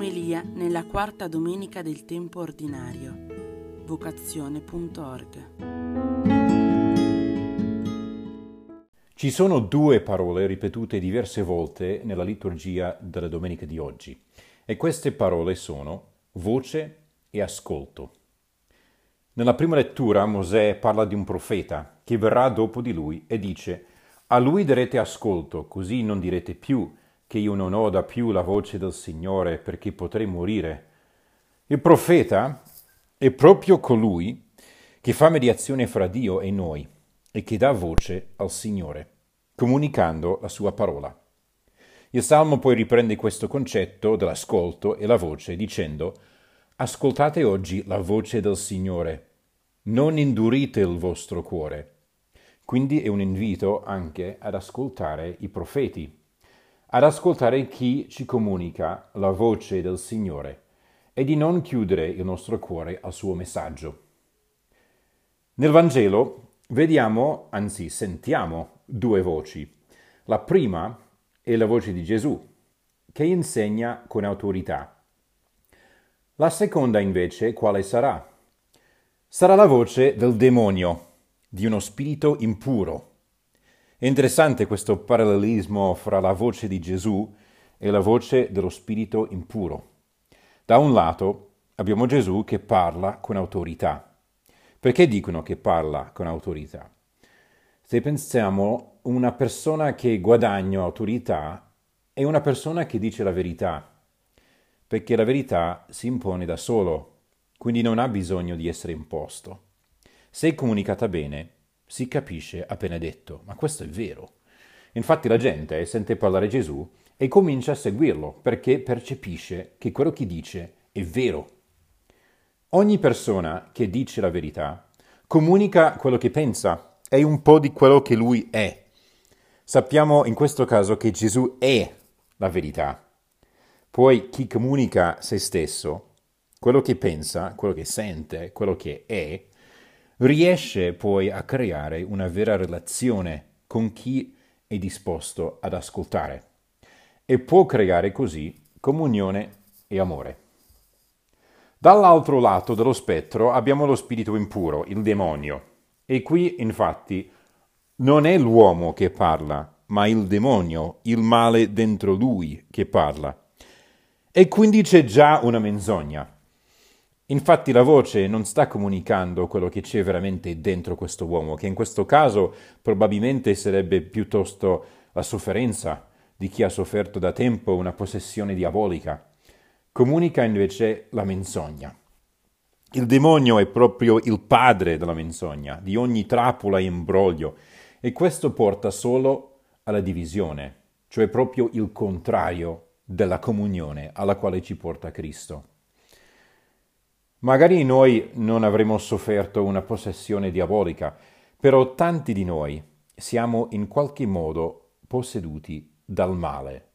Omelia nella quarta domenica del tempo ordinario. Vocazione.org. Ci sono due parole ripetute diverse volte nella liturgia della domenica di oggi e queste parole sono voce e ascolto. Nella prima lettura Mosè parla di un profeta che verrà dopo di lui e dice a lui darete ascolto, così non direte più che io non oda più la voce del Signore perché potrei morire. Il profeta è proprio colui che fa mediazione fra Dio e noi e che dà voce al Signore, comunicando la sua parola. Il Salmo poi riprende questo concetto dell'ascolto e la voce dicendo Ascoltate oggi la voce del Signore, non indurite il vostro cuore. Quindi è un invito anche ad ascoltare i profeti ad ascoltare chi ci comunica la voce del Signore e di non chiudere il nostro cuore al suo messaggio. Nel Vangelo vediamo, anzi sentiamo, due voci. La prima è la voce di Gesù, che insegna con autorità. La seconda invece quale sarà? Sarà la voce del demonio, di uno spirito impuro è interessante questo parallelismo fra la voce di Gesù e la voce dello spirito impuro. Da un lato abbiamo Gesù che parla con autorità. Perché dicono che parla con autorità? Se pensiamo una persona che guadagna autorità è una persona che dice la verità, perché la verità si impone da solo, quindi non ha bisogno di essere imposto. Se comunicata bene, si capisce appena detto, ma questo è vero. Infatti la gente sente parlare Gesù e comincia a seguirlo perché percepisce che quello che dice è vero. Ogni persona che dice la verità comunica quello che pensa, è un po' di quello che lui è. Sappiamo in questo caso che Gesù è la verità. Poi chi comunica se stesso, quello che pensa, quello che sente, quello che è, riesce poi a creare una vera relazione con chi è disposto ad ascoltare e può creare così comunione e amore. Dall'altro lato dello spettro abbiamo lo spirito impuro, il demonio, e qui infatti non è l'uomo che parla, ma il demonio, il male dentro lui che parla. E quindi c'è già una menzogna. Infatti la voce non sta comunicando quello che c'è veramente dentro questo uomo, che in questo caso probabilmente sarebbe piuttosto la sofferenza di chi ha sofferto da tempo una possessione diabolica. Comunica invece la menzogna. Il demonio è proprio il padre della menzogna, di ogni trappola e imbroglio, e questo porta solo alla divisione, cioè proprio il contrario della comunione alla quale ci porta Cristo. Magari noi non avremo sofferto una possessione diabolica, però tanti di noi siamo in qualche modo posseduti dal male.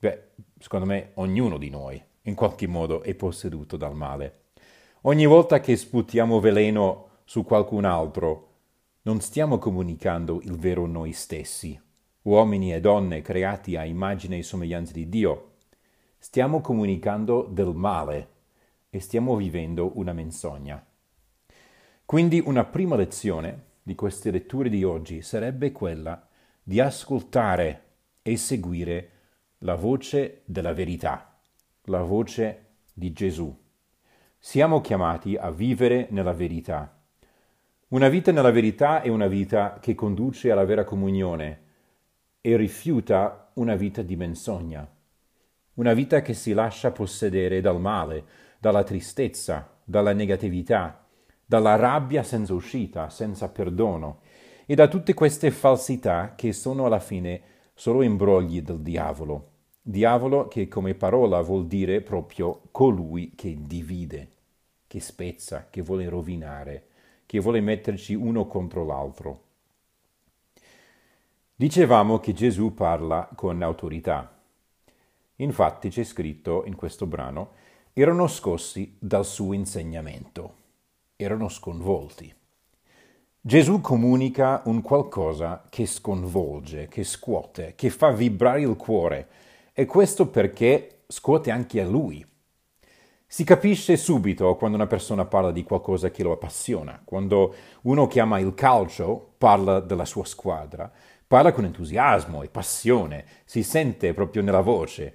Beh, secondo me ognuno di noi in qualche modo è posseduto dal male. Ogni volta che sputiamo veleno su qualcun altro, non stiamo comunicando il vero noi stessi, uomini e donne creati a immagine e somiglianza di Dio. Stiamo comunicando del male e stiamo vivendo una menzogna. Quindi una prima lezione di queste letture di oggi sarebbe quella di ascoltare e seguire la voce della verità, la voce di Gesù. Siamo chiamati a vivere nella verità. Una vita nella verità è una vita che conduce alla vera comunione e rifiuta una vita di menzogna, una vita che si lascia possedere dal male, dalla tristezza, dalla negatività, dalla rabbia senza uscita, senza perdono e da tutte queste falsità che sono alla fine solo imbrogli del diavolo. Diavolo che come parola vuol dire proprio colui che divide, che spezza, che vuole rovinare, che vuole metterci uno contro l'altro. Dicevamo che Gesù parla con autorità. Infatti c'è scritto in questo brano erano scossi dal suo insegnamento, erano sconvolti. Gesù comunica un qualcosa che sconvolge, che scuote, che fa vibrare il cuore e questo perché scuote anche a lui, Si capisce subito quando una persona parla di qualcosa che lo appassiona. Quando uno chiama il calcio, parla della sua squadra, parla con entusiasmo e passione, si sente proprio nella voce.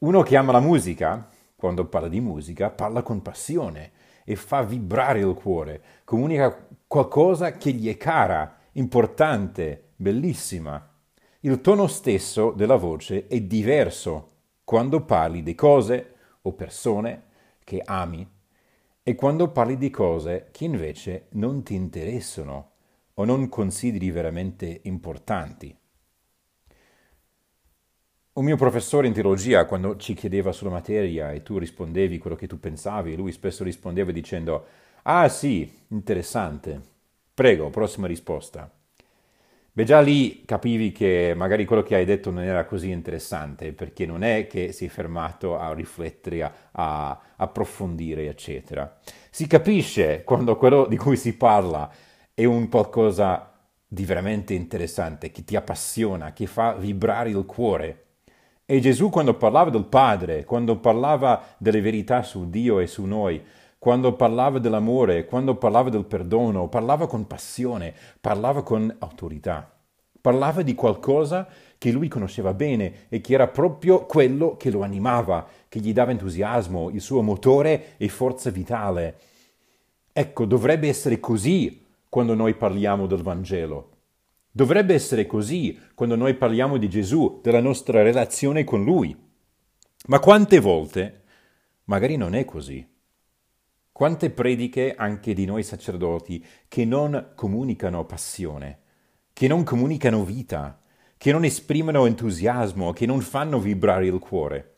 Uno che ama la musica, quando parla di musica, parla con passione e fa vibrare il cuore, comunica qualcosa che gli è cara, importante, bellissima. Il tono stesso della voce è diverso quando parli di cose o persone che ami e quando parli di cose che invece non ti interessano o non consideri veramente importanti. Un mio professore in teologia, quando ci chiedeva sulla materia e tu rispondevi quello che tu pensavi, lui spesso rispondeva dicendo Ah sì, interessante. Prego, prossima risposta. Beh, già lì capivi che magari quello che hai detto non era così interessante, perché non è che è fermato a riflettere, a, a approfondire, eccetera. Si capisce quando quello di cui si parla è un qualcosa di veramente interessante, che ti appassiona, che fa vibrare il cuore. E Gesù quando parlava del Padre, quando parlava delle verità su Dio e su noi, quando parlava dell'amore, quando parlava del perdono, parlava con passione, parlava con autorità. Parlava di qualcosa che lui conosceva bene e che era proprio quello che lo animava, che gli dava entusiasmo, il suo motore e forza vitale. Ecco, dovrebbe essere così quando noi parliamo del Vangelo. Dovrebbe essere così quando noi parliamo di Gesù, della nostra relazione con Lui. Ma quante volte magari non è così. Quante prediche anche di noi sacerdoti che non comunicano passione, che non comunicano vita, che non esprimono entusiasmo, che non fanno vibrare il cuore.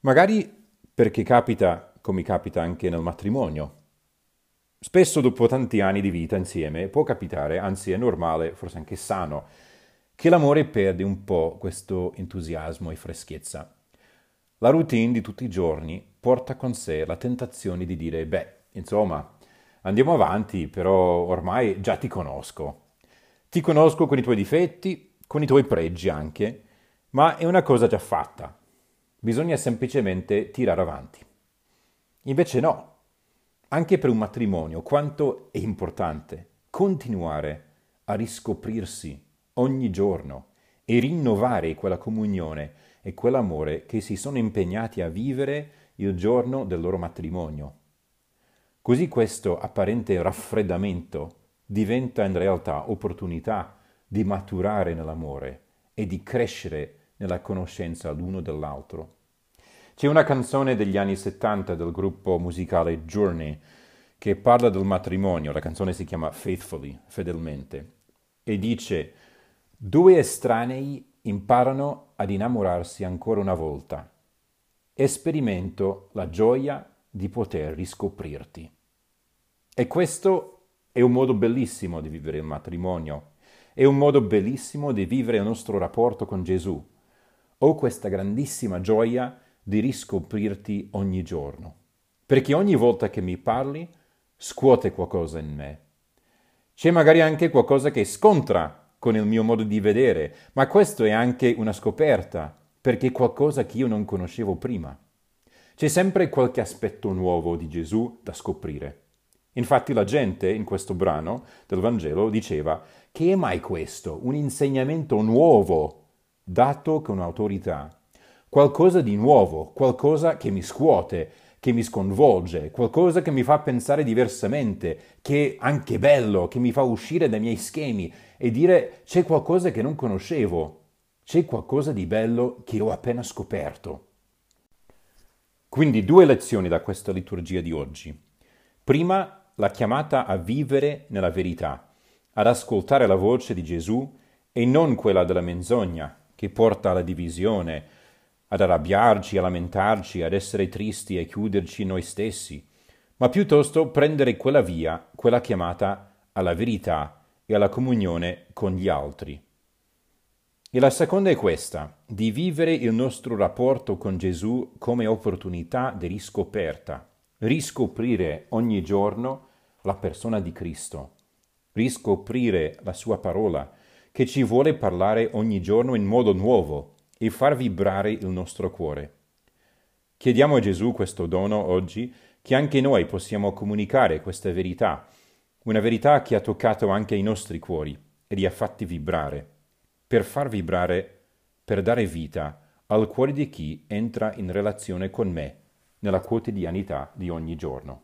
Magari perché capita, come capita anche nel matrimonio. Spesso dopo tanti anni di vita insieme può capitare, anzi è normale, forse anche sano, che l'amore perde un po' questo entusiasmo e freschezza. La routine di tutti i giorni porta con sé la tentazione di dire, beh, insomma, andiamo avanti, però ormai già ti conosco. Ti conosco con i tuoi difetti, con i tuoi pregi anche, ma è una cosa già fatta. Bisogna semplicemente tirare avanti. Invece no. Anche per un matrimonio, quanto è importante continuare a riscoprirsi ogni giorno e rinnovare quella comunione e quell'amore che si sono impegnati a vivere il giorno del loro matrimonio. Così questo apparente raffreddamento diventa in realtà opportunità di maturare nell'amore e di crescere nella conoscenza l'uno dell'altro. C'è una canzone degli anni 70 del gruppo musicale Journey che parla del matrimonio, la canzone si chiama Faithfully, fedelmente, e dice due estranei imparano ad innamorarsi ancora una volta. Esperimento la gioia di poter riscoprirti. E questo è un modo bellissimo di vivere il matrimonio, è un modo bellissimo di vivere il nostro rapporto con Gesù. Ho questa grandissima gioia di riscoprirti ogni giorno, perché ogni volta che mi parli scuote qualcosa in me. C'è magari anche qualcosa che scontra con il mio modo di vedere, ma questo è anche una scoperta, perché è qualcosa che io non conoscevo prima. C'è sempre qualche aspetto nuovo di Gesù da scoprire. Infatti la gente in questo brano del Vangelo diceva che è mai questo? Un insegnamento nuovo, dato con autorità. Qualcosa di nuovo, qualcosa che mi scuote, che mi sconvolge, qualcosa che mi fa pensare diversamente, che è anche bello, che mi fa uscire dai miei schemi e dire c'è qualcosa che non conoscevo, c'è qualcosa di bello che ho appena scoperto. Quindi due lezioni da questa liturgia di oggi. Prima, la chiamata a vivere nella verità, ad ascoltare la voce di Gesù e non quella della menzogna, che porta alla divisione, ad arrabbiarci, a lamentarci, ad essere tristi e chiuderci noi stessi, ma piuttosto prendere quella via, quella chiamata alla verità e alla comunione con gli altri. E la seconda è questa, di vivere il nostro rapporto con Gesù come opportunità di riscoperta, riscoprire ogni giorno la persona di Cristo, riscoprire la sua parola, che ci vuole parlare ogni giorno in modo nuovo, e far vibrare il nostro cuore. Chiediamo a Gesù questo dono oggi, che anche noi possiamo comunicare questa verità, una verità che ha toccato anche i nostri cuori e li ha fatti vibrare, per far vibrare, per dare vita al cuore di chi entra in relazione con me nella quotidianità di ogni giorno.